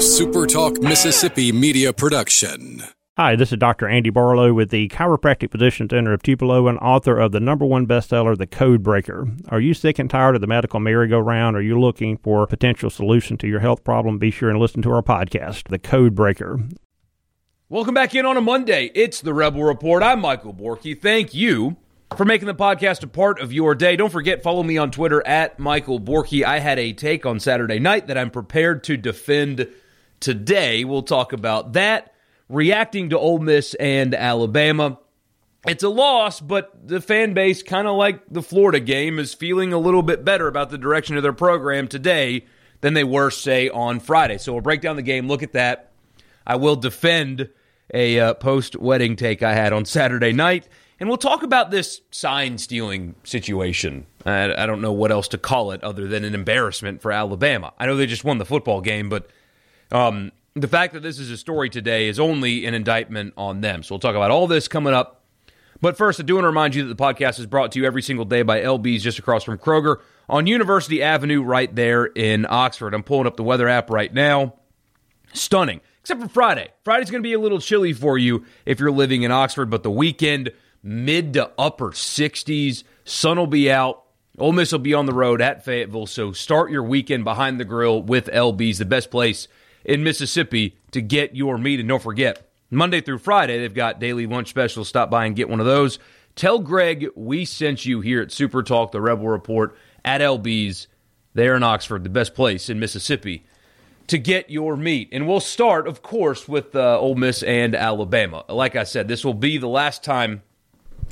SuperTalk Mississippi media production. Hi, this is Dr. Andy Barlow with the Chiropractic Physician Center of Tupelo and author of the number one bestseller, The Code Breaker. Are you sick and tired of the medical merry-go-round? Are you looking for a potential solution to your health problem? Be sure and listen to our podcast, The Code Breaker. Welcome back in on a Monday. It's the Rebel Report. I'm Michael Borky. Thank you for making the podcast a part of your day. Don't forget, follow me on Twitter at Michael Borky. I had a take on Saturday night that I'm prepared to defend today. We'll talk about that. Reacting to Ole Miss and Alabama. It's a loss, but the fan base, kind of like the Florida game, is feeling a little bit better about the direction of their program today than they were, say, on Friday. So we'll break down the game, look at that. I will defend a uh, post wedding take I had on Saturday night. And we'll talk about this sign stealing situation. I, I, don't know what else to call it other than an embarrassment for Alabama. I know they just won the football game, but um, the fact that this is a story today is only an indictment on them. So we'll talk about all this coming up. But first, I do want to remind you that the podcast is brought to you every single day by LB's just across from Kroger on University Avenue right there in Oxford. I'm pulling up the weather app right now. Stunning except for Friday. Friday's going to be a little chilly for you if you're living in Oxford, but the weekend, mid to upper 60s. Sun will be out. Ole Miss will be on the road at Fayetteville. So start your weekend behind the grill with LB's, the best place in Mississippi to get your meat. And don't forget, Monday through Friday, they've got daily lunch specials. Stop by and get one of those. Tell Greg we sent you here at Super Talk, the Rebel Report, at LB's there in Oxford, the best place in Mississippi to get your meat. And we'll start, of course, with uh, Ole Miss and Alabama. Like I said, this will be the last time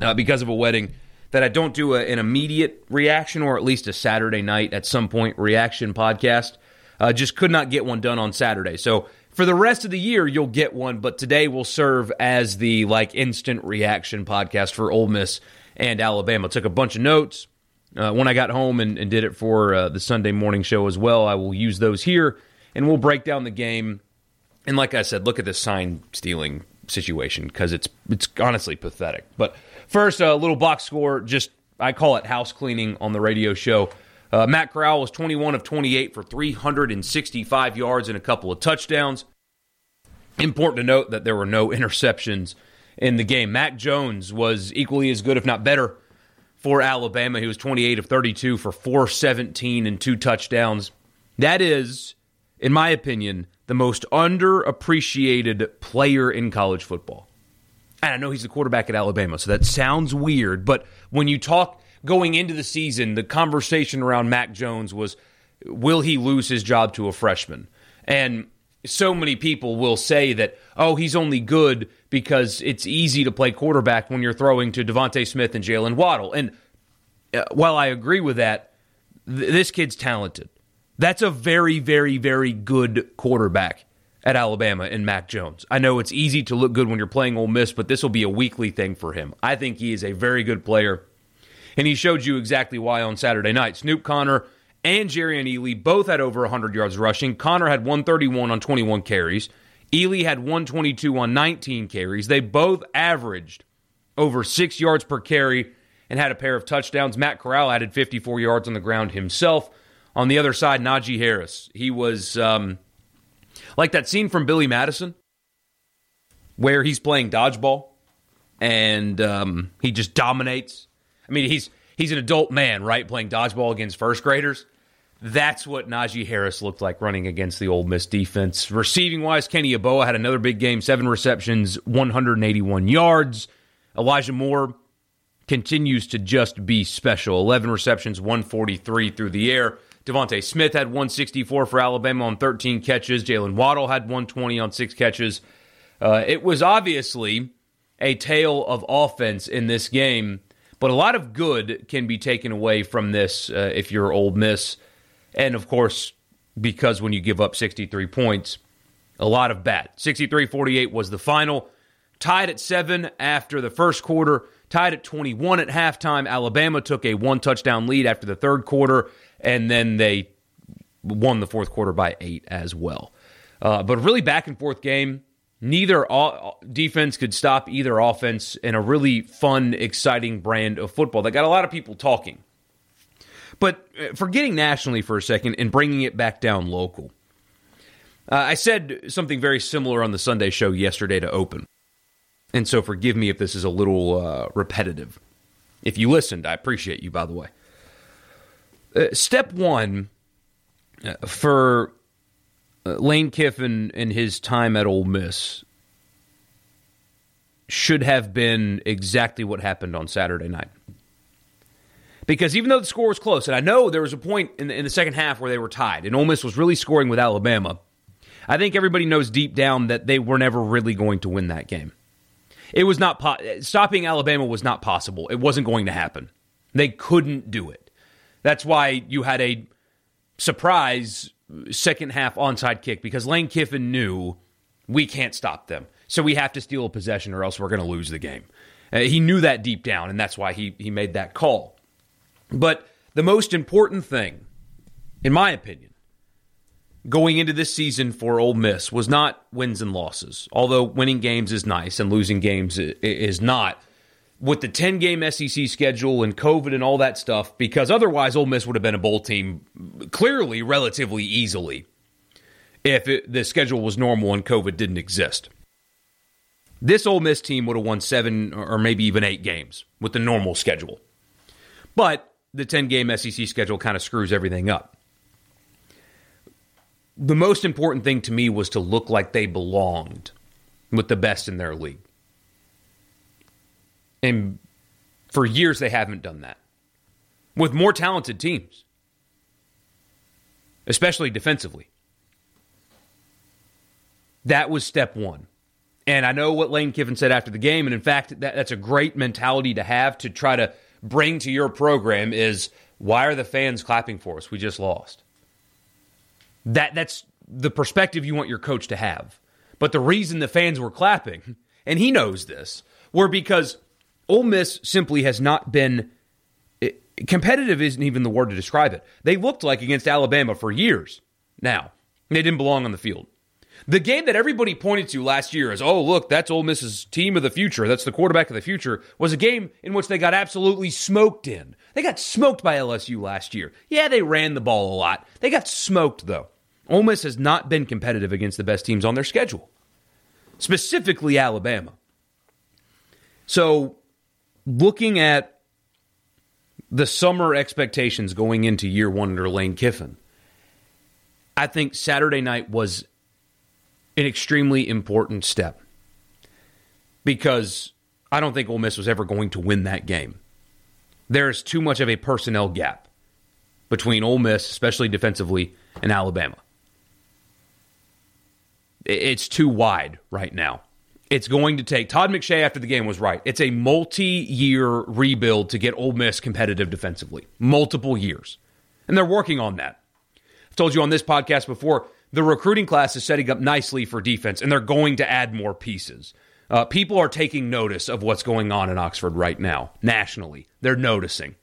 uh, because of a wedding that I don't do a, an immediate reaction or at least a Saturday night at some point reaction podcast. Uh, just could not get one done on Saturday. So for the rest of the year, you'll get one, but today will serve as the like instant reaction podcast for Ole Miss and Alabama. Took a bunch of notes. Uh, when I got home and, and did it for uh, the Sunday morning show as well, I will use those here and we'll break down the game. And like I said, look at this sign stealing situation because it's it's honestly pathetic. But first, a little box score. Just I call it house cleaning on the radio show. Uh, Matt Corral was 21 of 28 for 365 yards and a couple of touchdowns. Important to note that there were no interceptions in the game. Mac Jones was equally as good, if not better, for Alabama. He was 28 of 32 for 417 and two touchdowns. That is in my opinion, the most underappreciated player in college football. And I know he's the quarterback at Alabama, so that sounds weird, but when you talk going into the season, the conversation around Mac Jones was will he lose his job to a freshman? And so many people will say that, oh, he's only good because it's easy to play quarterback when you're throwing to DeVonta Smith and Jalen Waddle. And uh, while I agree with that, th- this kid's talented. That's a very, very, very good quarterback at Alabama in Mac Jones. I know it's easy to look good when you're playing Ole Miss, but this will be a weekly thing for him. I think he is a very good player, and he showed you exactly why on Saturday night. Snoop Conner and Jerrion Ealy both had over 100 yards rushing. Conner had 131 on 21 carries. Ealy had 122 on 19 carries. They both averaged over six yards per carry and had a pair of touchdowns. Matt Corral added 54 yards on the ground himself. On the other side, Najee Harris. He was um, like that scene from Billy Madison where he's playing dodgeball and um, he just dominates. I mean, he's he's an adult man, right, playing dodgeball against first graders. That's what Najee Harris looked like running against the Ole Miss defense. Receiving wise, Kenny Yeboah had another big game, seven receptions, 181 yards. Elijah Moore continues to just be special. 11 receptions, 143 through the air. DeVonta Smith had 164 for Alabama on 13 catches. Jalen Waddle had 120 on six catches. Uh, it was obviously a tale of offense in this game, but a lot of good can be taken away from this uh, if you're Ole Miss. And of course, because when you give up 63 points, a lot of bad. 63 48 was the final. Tied at seven after the first quarter, tied at 21 at halftime. Alabama took a one touchdown lead after the third quarter and then they won the fourth quarter by eight as well. Uh, but really back and forth game. Neither defense could stop either offense in a really fun, exciting brand of football that got a lot of people talking. But uh, forgetting nationally for a second and bringing it back down local, Uh, I said something very similar on the Sunday show yesterday to open. And so forgive me if this is a little uh, repetitive. If you listened, I appreciate you, by the way. Uh, step one uh, for Lane Kiffin and his time at Ole Miss should have been exactly what happened on Saturday night. Because even though the score was close, and I know there was a point in the, in the second half where they were tied, and Ole Miss was really scoring with Alabama, I think everybody knows deep down that they were never really going to win that game. It was not po- stopping Alabama was not possible. It wasn't going to happen. They couldn't do it. That's why you had a surprise second half onside kick because Lane Kiffin knew we can't stop them. So we have to steal a possession or else we're going to lose the game. Uh, he knew that deep down, and that's why he, he made that call. But the most important thing, in my opinion, going into this season for Ole Miss was not wins and losses. Although winning games is nice and losing games is not. With the 10 game SEC schedule and COVID and all that stuff, because otherwise Ole Miss would have been a bowl team clearly relatively easily if it, the schedule was normal and COVID didn't exist. This Ole Miss team would have won seven or maybe even eight games with the normal schedule. But the 10 game SEC schedule kind of screws everything up. The most important thing to me was to look like they belonged with the best in their league. And for years, they haven't done that with more talented teams, especially defensively. That was step one. And I know what Lane Kiffin said after the game. And in fact, that, that's a great mentality to have to try to bring to your program is why are the fans clapping for us? We just lost. That that's the perspective you want your coach to have. But the reason the fans were clapping, and he knows this, were because Ole Miss simply has not been competitive isn't even the word to describe it. They looked like against Alabama for years. Now, they didn't belong on the field. The game that everybody pointed to last year as, oh, look, that's Ole Miss's team of the future. That's the quarterback of the future, was a game in which they got absolutely smoked in. They got smoked by LSU last year. Yeah, they ran the ball a lot. They got smoked, though. Ole Miss has not been competitive against the best teams on their schedule, specifically Alabama. So, looking at the summer expectations going into year one under Lane Kiffin, I think Saturday night was an extremely important step because I don't think Ole Miss was ever going to win that game. There's too much of a personnel gap between Ole Miss, especially defensively, and Alabama. It's too wide right now. It's going to take Todd McShay after the game was right. It's a multi-year rebuild to get Ole Miss competitive defensively. Multiple years. And they're working on that. I've told you on this podcast before, the recruiting class is setting up nicely for defense, and they're going to add more pieces. Uh, people are taking notice of what's going on in Oxford right now, nationally. They're noticing.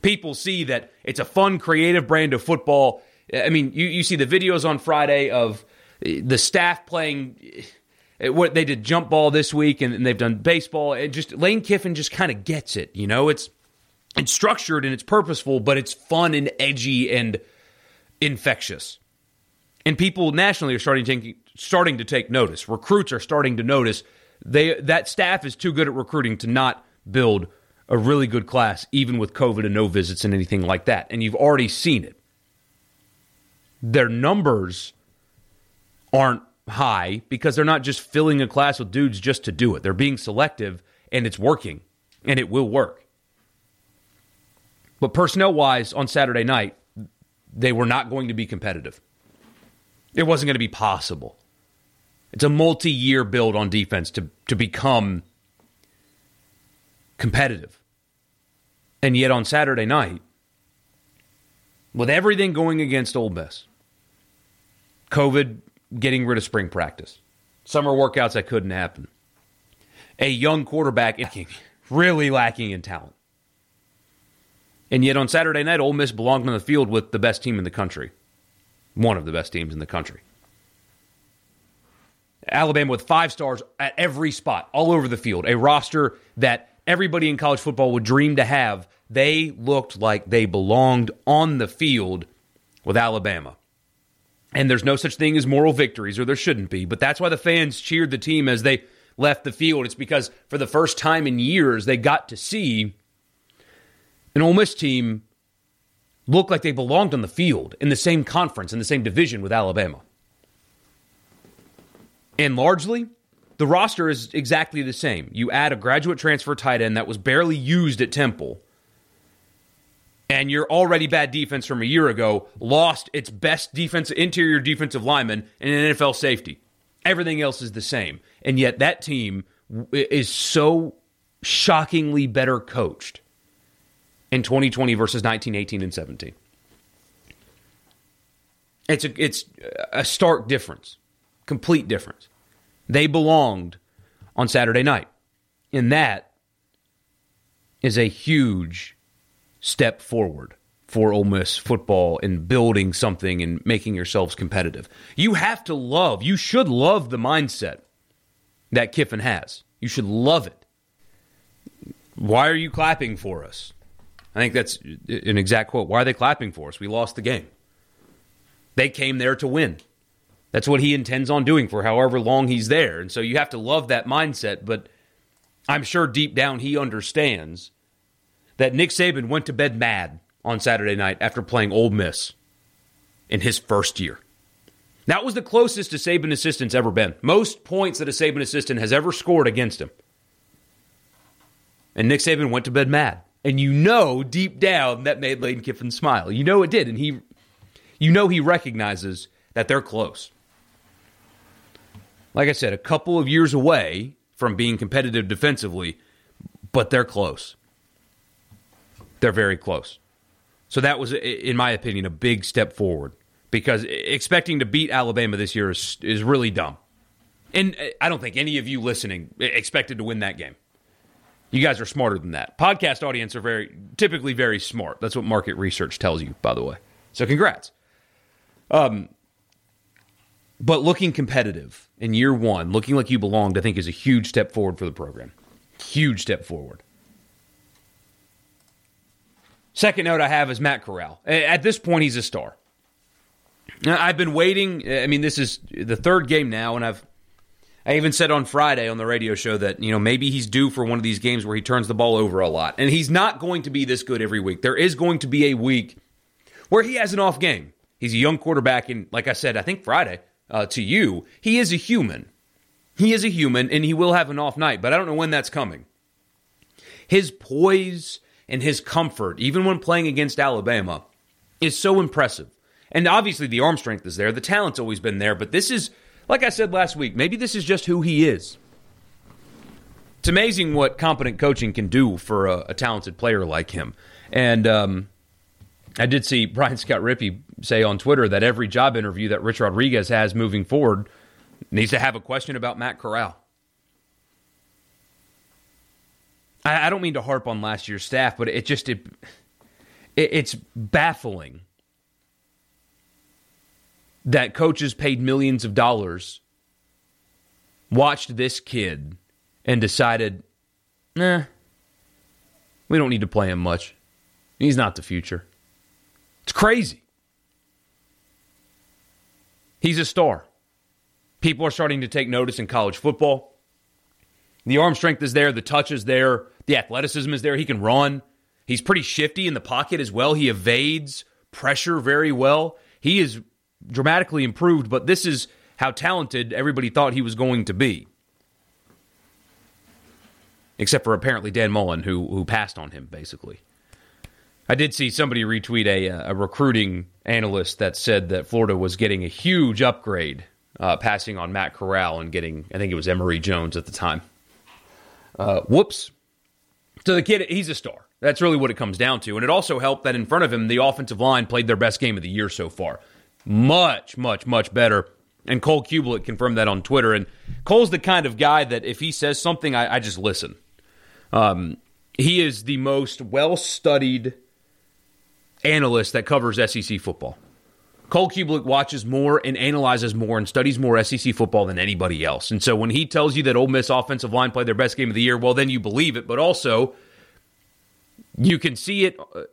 People see that it's a fun, creative brand of football. I mean, you, you see the videos on Friday of the staff playing what they did jump ball this week, and, and they've done baseball. And just Lane Kiffin just kind of gets it. You know, it's it's structured and it's purposeful, but it's fun and edgy and infectious and people nationally are starting to take, starting to take notice. Recruits are starting to notice they that staff is too good at recruiting to not build a really good class, even with COVID and no visits and anything like that. And you've already seen it. Their numbers aren't high because they're not just filling a class with dudes just to do it. They're being selective and it's working and it will work. But personnel wise, on Saturday night, they were not going to be competitive. It wasn't going to be possible. It's a multi year build on defense to, to become competitive. And yet on Saturday night, with everything going against Ole Miss, COVID getting rid of spring practice, summer workouts that couldn't happen, a young quarterback really lacking in talent. And yet on Saturday night, Ole Miss belonged on the field with the best team in the country one of the best teams in the country. Alabama with five stars at every spot, all over the field, a roster that everybody in college football would dream to have. They looked like they belonged on the field with Alabama. And there's no such thing as moral victories, or there shouldn't be. But that's why the fans cheered the team as they left the field. It's because for the first time in years, they got to see an Ole Miss team look like they belonged on the field in the same conference, in the same division with Alabama. And largely, the roster is exactly the same. You add a graduate transfer tight end that was barely used at Temple and your already bad defense from a year ago lost its best defense interior defensive lineman and an NFL safety. Everything else is the same. And yet that team is so shockingly better coached in 2020 versus 1918 and 17. It's a, it's a stark difference, complete difference. They belonged on Saturday night. And that is a huge step forward for Ole Miss football and building something and making yourselves competitive. You have to love, you should love the mindset that Kiffin has. You should love it. Why are you clapping for us? I think that's an exact quote. Why are they clapping for us? We lost the game. They came there to win. That's what he intends on doing for however long he's there. And so you have to love that mindset, but I'm sure deep down he understands that Nick Saban went to bed mad on Saturday night after playing Ole Miss in his first year. That was the closest a Saban assistant's ever been. Most points that a Saban assistant has ever scored against him. And Nick Saban went to bed mad. And you know deep down that made Lane Kiffin smile. You know it did. And he you know he recognizes that they're close. Like I said, a couple of years away from being competitive defensively, but they're close they're very close. So that was, in my opinion, a big step forward because expecting to beat Alabama this year is, is really dumb. And I don't think any of you listening expected to win that game. You guys are smarter than that. Podcast audience are very typically very smart. That's what market research tells you, by the way. So congrats. Um, but looking competitive in year one, looking like you belonged, I think is a huge step forward for the program. Huge step forward. Second note I have is Matt Corral. At this point, he's a star. I've been waiting. I mean, this is the third game now, and I've I even said on Friday on the radio show that you know maybe he's due for one of these games where he turns the ball over a lot, and he's not going to be this good every week. There is going to be a week where he has an off game. He's a young quarterback, and like I said, I think Friday uh, to you, he is a human. He is a human, and he will have an off night, but I don't know when that's coming. His poise and his comfort, even when playing against Alabama, is so impressive. And obviously, the arm strength is there. The talent's always been there. But this is, like I said last week, maybe this is just who he is. It's amazing what competent coaching can do for a, a talented player like him. And um, I did see Brian Scott Rippey say on Twitter that every job interview that Rich Rodriguez has moving forward needs to have a question about Matt Corral. I, I don't mean to harp on last year's staff, but it just it, it it's baffling that coaches paid millions of dollars watched this kid and decided, nah, we don't need to play him much. He's not the future. It's crazy. He's a star. People are starting to take notice in college football. The arm strength is there, the touch is there. The athleticism is there. He can run. He's pretty shifty in the pocket as well. He evades pressure very well. He is dramatically improved, but this is how talented everybody thought he was going to be. Except for apparently Dan Mullen, who who passed on him basically. I did see somebody retweet a, a recruiting analyst that said that Florida was getting a huge upgrade, uh, passing on Matt Corral and getting I think it was Emory Jones at the time. Uh, whoops, so the kid, he's a star. That's really what it comes down to. And it also helped that in front of him, the offensive line played their best game of the year so far. Much, much, much better. And Cole Cubelic confirmed that on Twitter. And Cole's the kind of guy that if he says something, I, I just listen. Um, he is the most well studied analyst that covers SEC football. Cole Cubelic watches more and analyzes more and studies more SEC football than anybody else. And so when he tells you that Ole Miss offensive line played their best game of the year, well, then you believe it. But also, you can see it uh,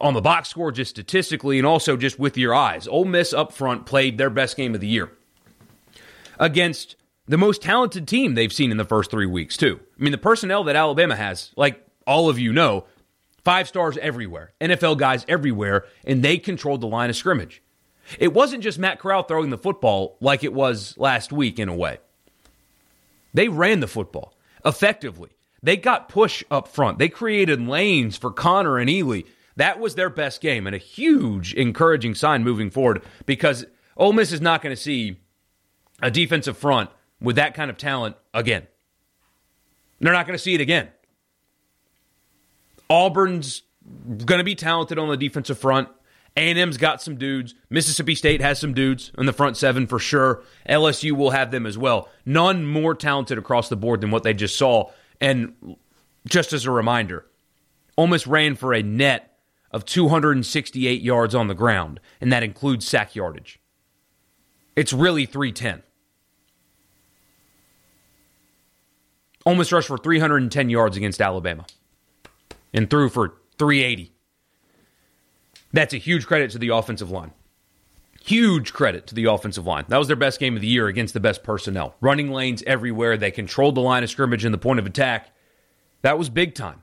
on the box score, just statistically, and also just with your eyes. Ole Miss up front played their best game of the year against the most talented team they've seen in the first three weeks, too. I mean, the personnel that Alabama has, like all of you know, five stars everywhere, NFL guys everywhere, and they controlled the line of scrimmage. It wasn't just Matt Corral throwing the football like it was last week, in a way. They ran the football effectively. They got push up front. They created lanes for Conner and Ealy. That was their best game and a huge encouraging sign moving forward because Ole Miss is not going to see a defensive front with that kind of talent again. They're not going to see it again. Auburn's going to be talented on the defensive front. A&M's got some dudes. Mississippi State has some dudes in the front seven for sure. LSU will have them as well. None more talented across the board than what they just saw. And just as a reminder, Miss ran for a net of 268 yards on the ground, and that includes sack yardage. It's really 310. Ole Miss rushed for 310 yards against Alabama and threw for 380. That's a huge credit to the offensive line. Huge credit to the offensive line. That was their best game of the year against the best personnel. Running lanes everywhere. They controlled the line of scrimmage and the point of attack. That was big time.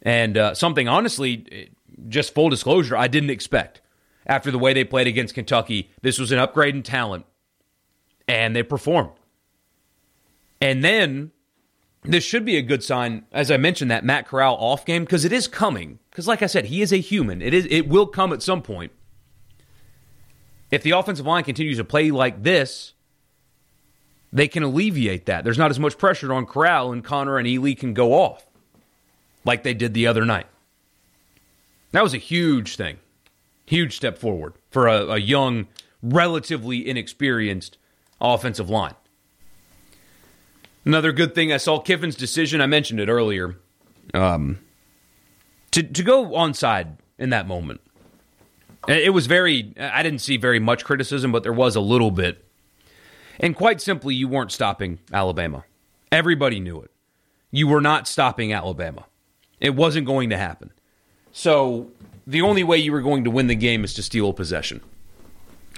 And uh, something, honestly, just full disclosure, I didn't expect. After the way they played against Kentucky, this was an upgrade in talent, and they performed. And then this should be a good sign, as I mentioned, that Matt Corral off game, because it is coming. Because, like I said, he is a human. It is. It will come at some point. If the offensive line continues to play like this, they can alleviate that. There's not as much pressure on Corral, and Conner and Ealy can go off like they did the other night. That was a huge thing, huge step forward for a, a young, relatively inexperienced offensive line. Another good thing I saw Kiffin's decision. I mentioned it earlier. Um, to to go onside in that moment, it was very. I didn't see very much criticism, but there was a little bit. And quite simply, you weren't stopping Alabama. Everybody knew it. You were not stopping Alabama. It wasn't going to happen. So the only way you were going to win the game is to steal possession.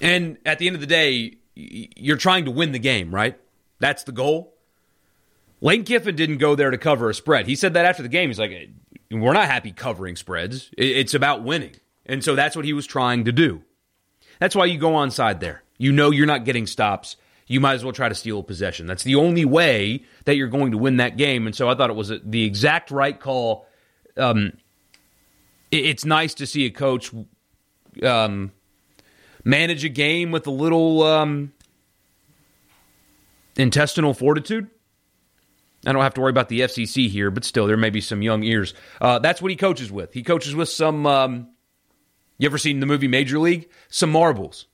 And at the end of the day, you're trying to win the game, right? That's the goal. Lane Kiffin didn't go there to cover a spread. He said that after the game. He's like, we're not happy covering spreads. It's about winning. And so that's what he was trying to do. That's why you go onside there. You know you're not getting stops. You might as well try to steal a possession. That's the only way that you're going to win that game. And so I thought it was the exact right call. Um, it's nice to see a coach um, manage a game with a little um, intestinal fortitude. I don't have to worry about the FCC here, but still, there may be some young ears. Uh, that's what he coaches with. He coaches with some. Um, you ever seen the movie Major League? Some marbles,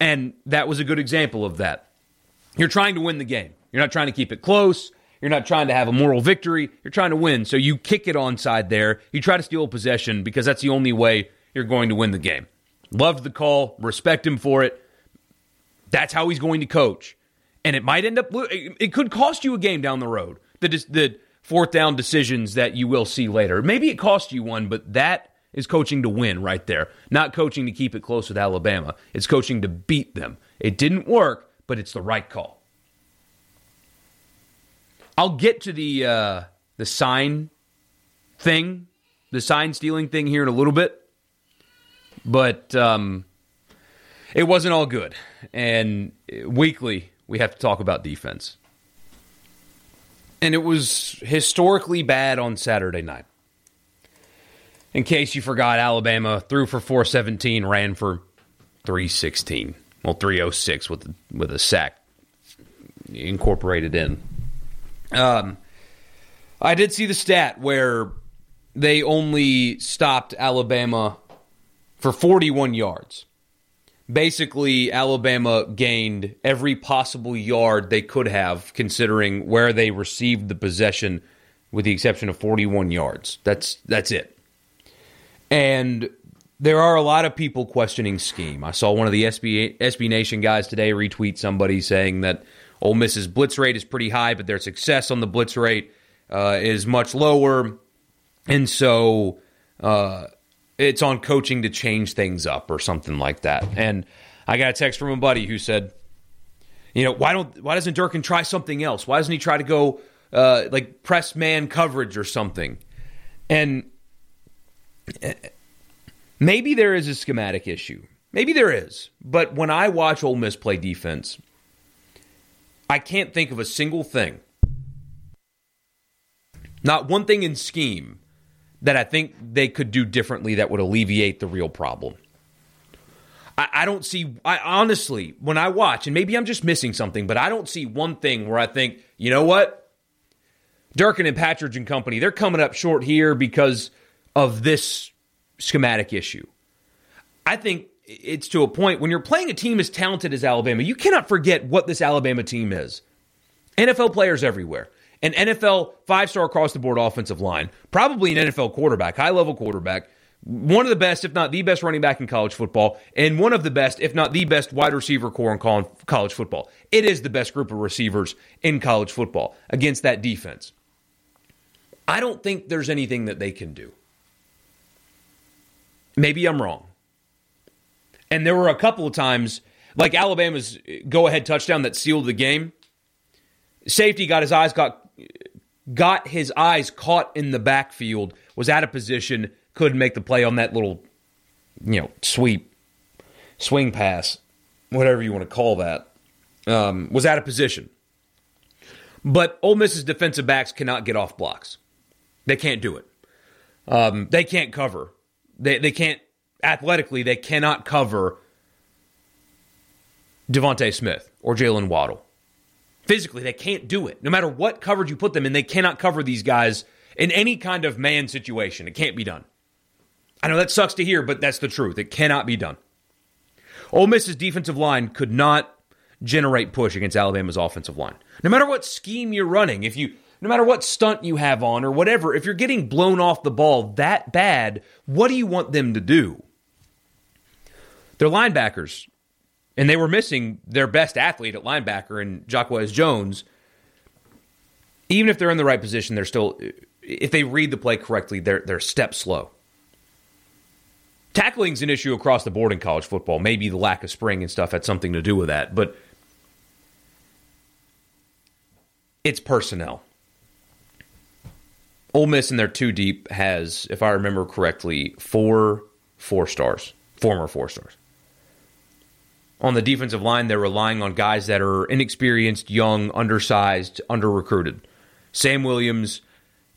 and that was a good example of that. You're trying to win the game. You're not trying to keep it close. You're not trying to have a moral victory. You're trying to win. So you kick it onside there. You try to steal possession because that's the only way you're going to win the game. Loved the call. Respect him for it. That's how he's going to coach and it might end up it could cost you a game down the road. The the fourth down decisions that you will see later. Maybe it cost you one, but that is coaching to win right there. Not coaching to keep it close with Alabama. It's coaching to beat them. It didn't work, but it's the right call. I'll get to the uh, the sign thing, the sign stealing thing here in a little bit, but um, it wasn't all good. And weekly, we have to talk about defense. And it was historically bad on Saturday night. In case you forgot, Alabama threw for 417, ran for 316. Well, 306 with with a sack incorporated in. Um, I did see the stat where they only stopped Alabama for 41 yards basically Alabama gained every possible yard they could have considering where they received the possession with the exception of 41 yards. That's that's it. And there are a lot of people questioning scheme. I saw one of the SB SB Nation guys today retweet somebody saying that Ole Miss's blitz rate is pretty high, but their success on the blitz rate uh, is much lower, and so uh, it's on coaching to change things up or something like that. And I got a text from a buddy who said, you know, why don't why doesn't Durkin try something else? Why doesn't he try to go uh, like press man coverage or something? And eh, maybe there is a schematic issue. Maybe there is. But when I watch Ole Miss play defense, I can't think of a single thing. Not one thing in scheme that I think they could do differently that would alleviate the real problem. I, I, don't see, I honestly, when I watch, and maybe I'm just missing something, but I don't see one thing where I think, you know what? Durkin and Partridge and company, they're coming up short here because of this schematic issue. I think it's to a point when you're playing a team as talented as Alabama, you cannot forget what this Alabama team is. NFL players everywhere an NFL five star across the board offensive line, probably an NFL quarterback, high level quarterback, one of the best, if not the best running back in college football, and one of the best, if not the best wide receiver corps in college football. It is the best group of receivers in college football against that defense. I don't think there's anything that they can do. Maybe I'm wrong. And there were a couple of times, like Alabama's go ahead touchdown that sealed the game. Safety got his eyes got got his eyes caught in the backfield, was out of position, couldn't make the play on that little, you know, sweep, swing pass, whatever you want to call that, um, was out of position. But Ole Miss's defensive backs cannot get off blocks. They can't do it. Um, they can't cover. They, they can't, athletically, they cannot cover DeVonta Smith or Jalen Waddle. Physically, they can't do it. No matter what coverage you put them in, they cannot cover these guys in any kind of man situation. It can't be done. I know that sucks to hear, but that's the truth. It cannot be done. Ole Miss's defensive line could not generate push against Alabama's offensive line. No matter what scheme you're running, if you no matter what stunt you have on or whatever, if you're getting blown off the ball that bad, what do you want them to do? They're linebackers and they were missing their best athlete at linebacker and Jacquez Jones. Even if they're in the right position, they're still if they read the play correctly, they're they're step slow. Tackling's an issue across the board in college football. Maybe the lack of spring and stuff had something to do with that, but it's personnel. Ole Miss in their two deep has, if I remember correctly, four four stars, former four stars on the defensive line, they're relying on guys that are inexperienced, young, undersized, under recruited. Sam Williams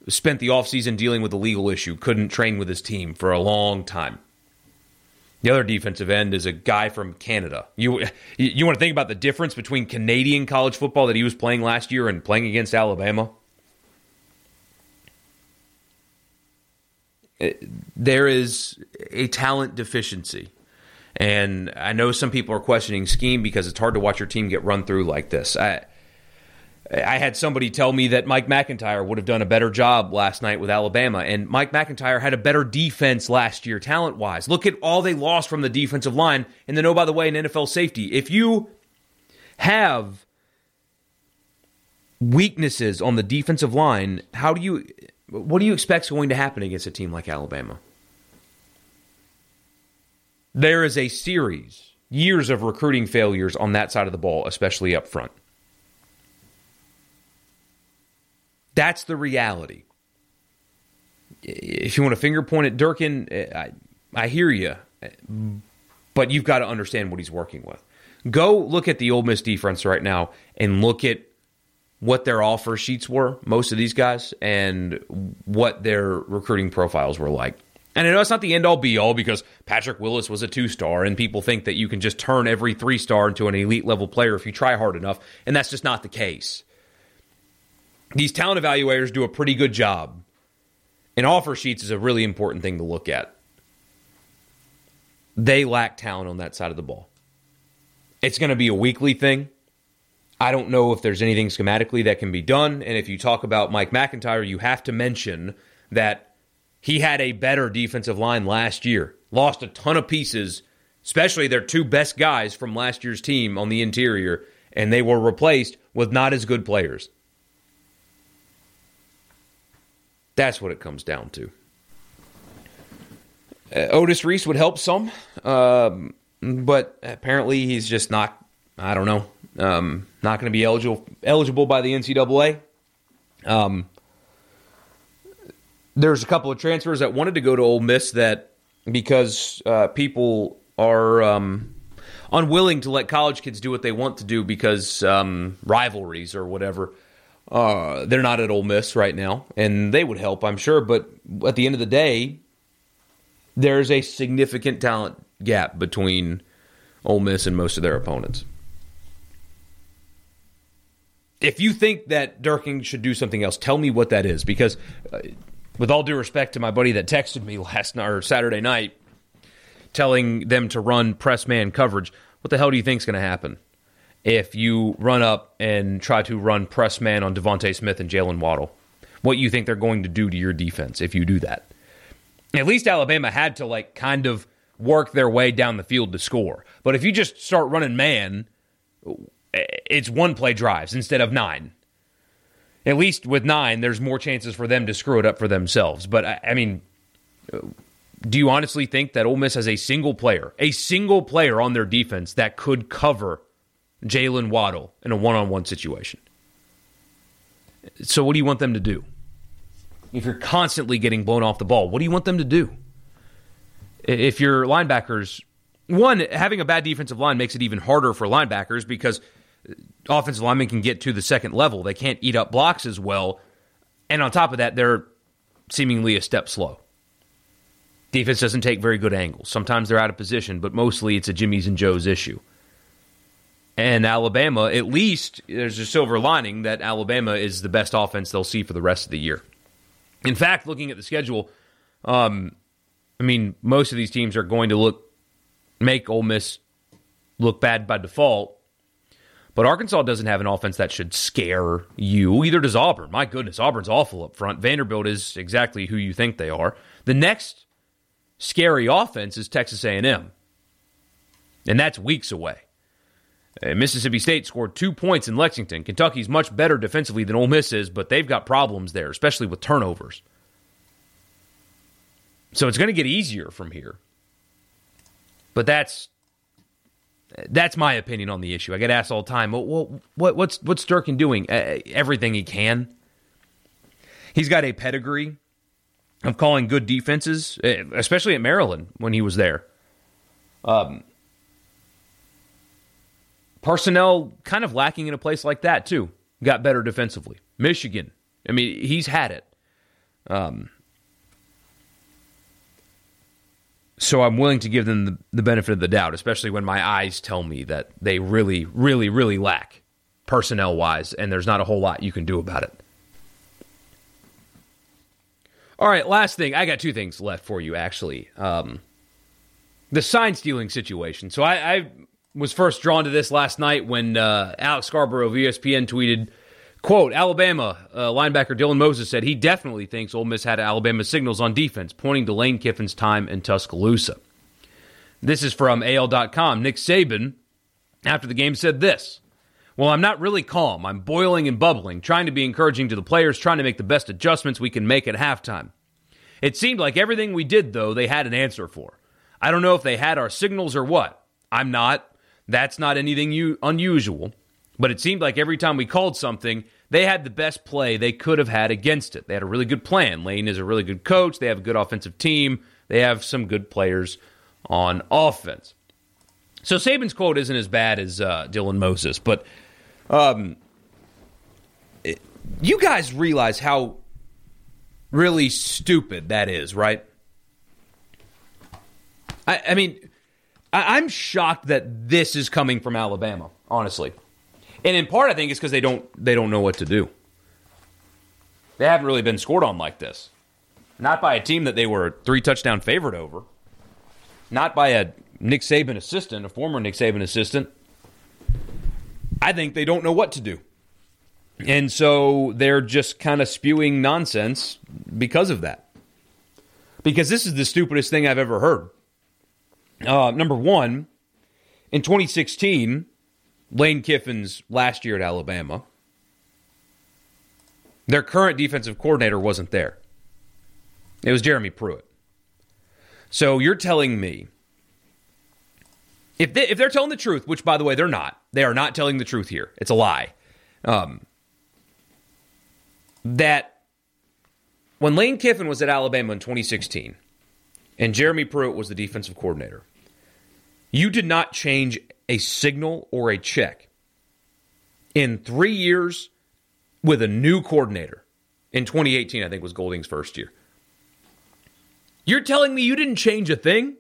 spent the offseason dealing with a legal issue, couldn't train with his team for a long time. The other defensive end is a guy from Canada. You you want to think about the difference between Canadian college football that he was playing last year and playing against Alabama? There is a talent deficiency and I know some people are questioning scheme because it's hard to watch your team get run through like this. I I had somebody tell me that Mike MacIntyre would have done a better job last night with Alabama, and Mike MacIntyre had a better defense last year, talent wise. Look at all they lost from the defensive line. And then, oh, by the way, an NFL safety. If you have weaknesses on the defensive line, how do you, what do you expect is going to happen against a team like Alabama? There is a series, years of recruiting failures on that side of the ball, especially up front. That's the reality. If you want to finger point at Durkin, eh, I, I hear you, but you've got to understand what he's working with. Go look at the Ole Miss defense right now and look at what their offer sheets were, most of these guys, and what their recruiting profiles were like. And I know it's not the end all be all because Patrick Willis was a two star, and people think that you can just turn every three star into an elite level player if you try hard enough, and that's just not the case. These talent evaluators do a pretty good job, and offer sheets is a really important thing to look at. They lack talent on that side of the ball. It's going to be a weekly thing. I don't know if there's anything schematically that can be done. And if you talk about Mike MacIntyre, you have to mention that he had a better defensive line last year. Lost a ton of pieces, especially their two best guys from last year's team on the interior, and they were replaced with not as good players. That's what it comes down to. Uh, Otis Reese would help some, um, but apparently he's just not. I don't know. Um, not going to be eligible eligible by the NCAA. Um, there's a couple of transfers that wanted to go to Ole Miss that because uh, people are um, unwilling to let college kids do what they want to do because um, rivalries or whatever. Uh, they're not at Ole Miss right now, and they would help, I'm sure. But at the end of the day, there's a significant talent gap between Ole Miss and most of their opponents. If you think that Durkin should do something else, tell me what that is. Because, uh, with all due respect to my buddy that texted me last night or Saturday night, telling them to run press man coverage, what the hell do you think is going to happen if you run up and try to run press man on DeVonta Smith and Jalen Waddle? What you think they're going to do to your defense if you do that? At least Alabama had to like kind of work their way down the field to score. But if you just start running man, it's one play drives instead of nine. At least with nine, there's more chances for them to screw it up for themselves. But I, mean, do you honestly think that Ole Miss has a single player, a single player on their defense that could cover Jalen Waddle in a one-on-one situation? So what do you want them to do? If you're constantly getting blown off the ball, what do you want them to do? If your linebackers, one, having a bad defensive line makes it even harder for linebackers because offensive linemen can get to the second level. They can't eat up blocks as well. And on top of that, they're seemingly a step slow. Defense doesn't take very good angles. Sometimes they're out of position, but mostly it's a Jimmy's and Joe's issue. And Alabama, at least there's a silver lining that Alabama is the best offense they'll see for the rest of the year. In fact, looking at the schedule, um, I mean, most of these teams are going to look make Ole Miss look bad by default. But Arkansas doesn't have an offense that should scare you. Either does Auburn. My goodness, Auburn's awful up front. Vanderbilt is exactly who you think they are. The next scary offense is Texas A&M, and that's weeks away. Mississippi State scored two points in Lexington. Kentucky's much better defensively than Ole Miss is, but they've got problems there, especially with turnovers. So it's going to get easier from here. But that's that's my opinion on the issue. I get asked all the time, well, what, what's what's Durkin doing? Uh, everything he can. He's got a pedigree of calling good defenses, uh, especially at Maryland when he was there. Um, personnel kind of lacking in a place like that too. Got better defensively. Michigan, I mean, he's had it. Um, so I'm willing to give them the, the, benefit of the doubt, especially when my eyes tell me that they really, really, really lack personnel wise, and there's not a whole lot you can do about it. All right, last thing. I got two things left for you, actually. Um, the sign stealing situation. So I, I, was first drawn to this last night when uh, Alex Scarborough of ESPN tweeted, quote, Alabama uh, linebacker Dylan Moses said he definitely thinks Ole Miss had Alabama signals on defense, pointing to Lane Kiffin's time in Tuscaloosa. This is from AL.com. Nick Saban, after the game, said this. Well, I'm not really calm. I'm boiling and bubbling, trying to be encouraging to the players, trying to make the best adjustments we can make at halftime. It seemed like everything we did, though, they had an answer for. I don't know if they had our signals or what. I'm not. That's not anything u- unusual. But it seemed like every time we called something, they had the best play they could have had against it. They had a really good plan. Lane is a really good coach. They have a good offensive team. They have some good players on offense. So Saban's quote isn't as bad as uh, Dylan Moses, but um, it, you guys realize how really stupid that is, right? I, I mean, I, I'm shocked that this is coming from Alabama, honestly, and in part, I think it's because they don't they don't know what to do. They haven't really been scored on like this, not by a team that they were three touchdown favorite over, not by a Nick Saban assistant, a former Nick Saban assistant I think they don't know what to do. And so they're just kind of spewing nonsense because of that. Because this is the stupidest thing I've ever heard. Uh, number one, in 2016, Lane Kiffin's last year at Alabama, their current defensive coordinator wasn't there. It was Jeremy Pruitt. So you're telling me if they, if they're telling the truth, which by the way they're not, they are not telling the truth here. It's a lie. Um, that when Lane Kiffin was at Alabama in 2016 and Jeremy Pruitt was the defensive coordinator, you did not change a signal or a check in three years with a new coordinator. In 2018, I think was Golding's first year. You're telling me you didn't change a thing?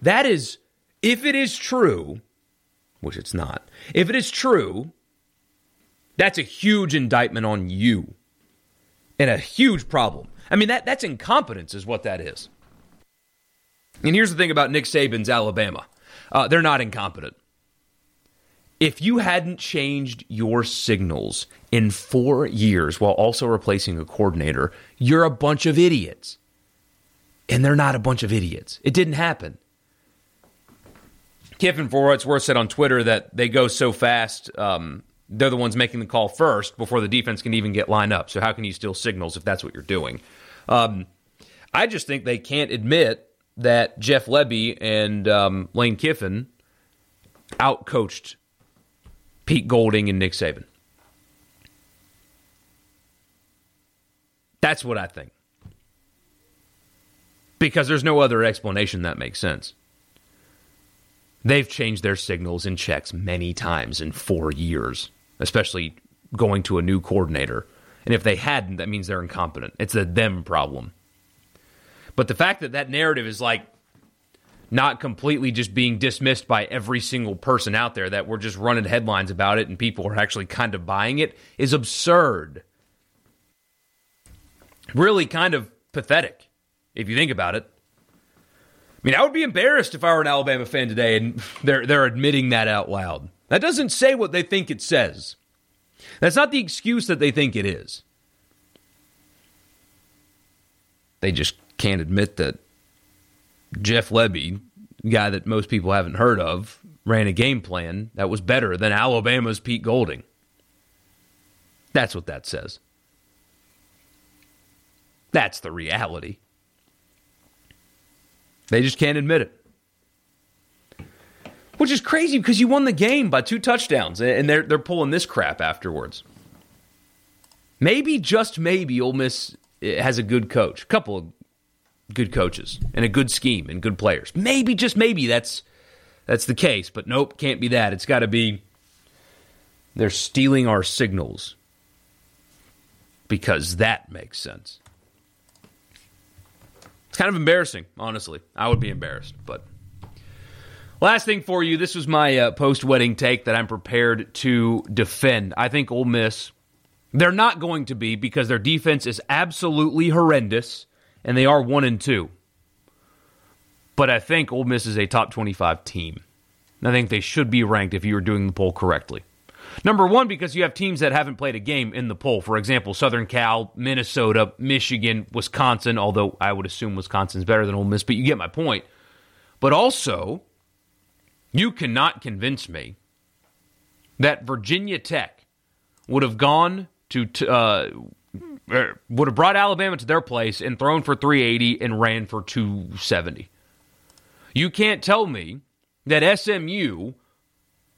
That is, if it is true, which it's not, if it is true, that's a huge indictment on you and a huge problem. I mean, that, that's incompetence, is what that is. And here's the thing about Nick Saban's Alabama uh, they're not incompetent. If you hadn't changed your signals in four years while also replacing a coordinator, you're a bunch of idiots. And they're not a bunch of idiots. It didn't happen. Kiffin, for what it's worth, said on Twitter that they go so fast, um, they're the ones making the call first before the defense can even get lined up. So how can you steal signals if that's what you're doing? Um, I just think they can't admit that Jeff Lebby and um, Lane Kiffin outcoached Pete Golding and Nick Saban. That's what I think. Because there's no other explanation that makes sense. They've changed their signals and checks many times in four years, especially going to a new coordinator. And if they hadn't, that means they're incompetent. It's a them problem. But the fact that that narrative is like not completely just being dismissed by every single person out there that we're just running headlines about it and people are actually kind of buying it is absurd. Really kind of pathetic if you think about it. I mean, I would be embarrassed if I were an Alabama fan today and they're they're admitting that out loud. That doesn't say what they think it says. That's not the excuse that they think it is. They just can't admit that Jeff Lebby, guy that most people haven't heard of, ran a game plan that was better than Alabama's Pete Golding. That's what that says. That's the reality. They just can't admit it. Which is crazy because you won the game by two touchdowns and they're they're pulling this crap afterwards. Maybe just maybe Ole Miss eh, has a good coach. A couple of good coaches and a good scheme and good players. Maybe just maybe that's that's the case, but nope, can't be that. It's got to be they're stealing our signals because that makes sense. It's kind of embarrassing, honestly. I would be embarrassed, but last thing for you, this was my uh, post-wedding take that I'm prepared to defend. I think Ole Miss they're not going to be because their defense is absolutely horrendous and they are one and two. But I think Ole Miss is a top 25 team. I think they should be ranked if you were doing the poll correctly. Number one, because you have teams that haven't played a game in the poll. For example, Southern Cal, Minnesota, Michigan, Wisconsin, although I would assume Wisconsin's better than Ole Miss, but you get my point. But also, you cannot convince me that Virginia Tech would have gone to uh, would have brought Alabama to their place and thrown for 380 and ran for 270. You can't tell me that SMU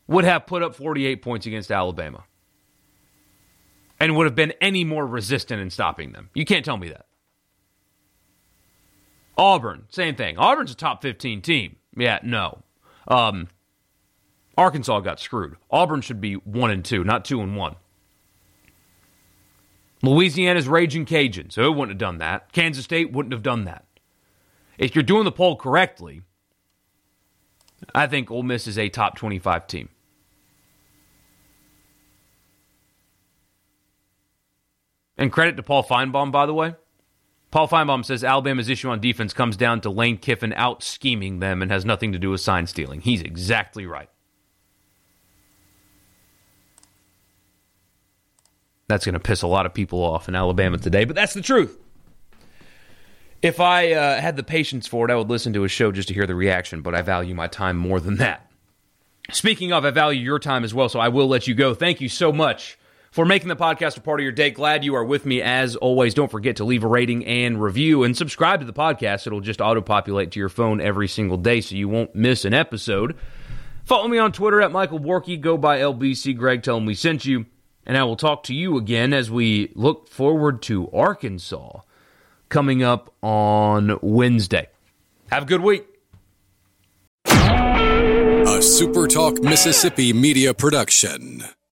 would have put up 48 points against Alabama and would have been any more resistant in stopping them. You can't tell me that. Auburn, same thing. Auburn's a top 15 team. Yeah, no. Um, Arkansas got screwed. Auburn should be 1 and 2, not 2 and 1. Louisiana's Raging Cajun, so oh, it wouldn't have done that. Kansas State wouldn't have done that. If you're doing the poll correctly, I think Ole Miss is a top 25 team. And credit to Paul Finebaum, by the way. Paul Finebaum says Alabama's issue on defense comes down to Lane Kiffin out scheming them and has nothing to do with sign stealing. He's exactly right. That's going to piss a lot of people off in Alabama today, but that's the truth. If I uh, had the patience for it, I would listen to a show just to hear the reaction, but I value my time more than that. Speaking of, I value your time as well, so I will let you go. Thank you so much for making the podcast a part of your day. Glad you are with me as always. Don't forget to leave a rating and review and subscribe to the podcast. It'll just auto populate to your phone every single day so you won't miss an episode. Follow me on Twitter at Michael Borky. Go by LBC Greg. Tell him we sent you. And I will talk to you again as we look forward to Arkansas coming up on Wednesday. Have a good week. A SuperTalk Mississippi media production.